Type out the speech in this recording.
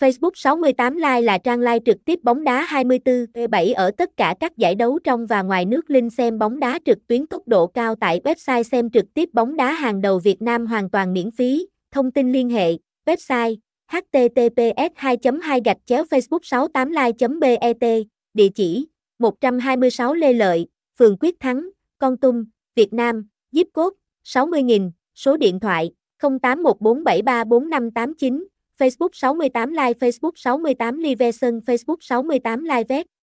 Facebook 68 Live là trang live trực tiếp bóng đá 24/7 ở tất cả các giải đấu trong và ngoài nước. Link xem bóng đá trực tuyến tốc độ cao tại website xem trực tiếp bóng đá hàng đầu Việt Nam hoàn toàn miễn phí. Thông tin liên hệ, website https 2 2 gạch chéo facebook 68 live bet địa chỉ 126 Lê Lợi, phường Quyết Thắng, Con Tum, Việt Nam, Diếp Cốt, 60.000, số điện thoại 0814734589, Facebook 68 Live Facebook 68 Live Facebook 68 Live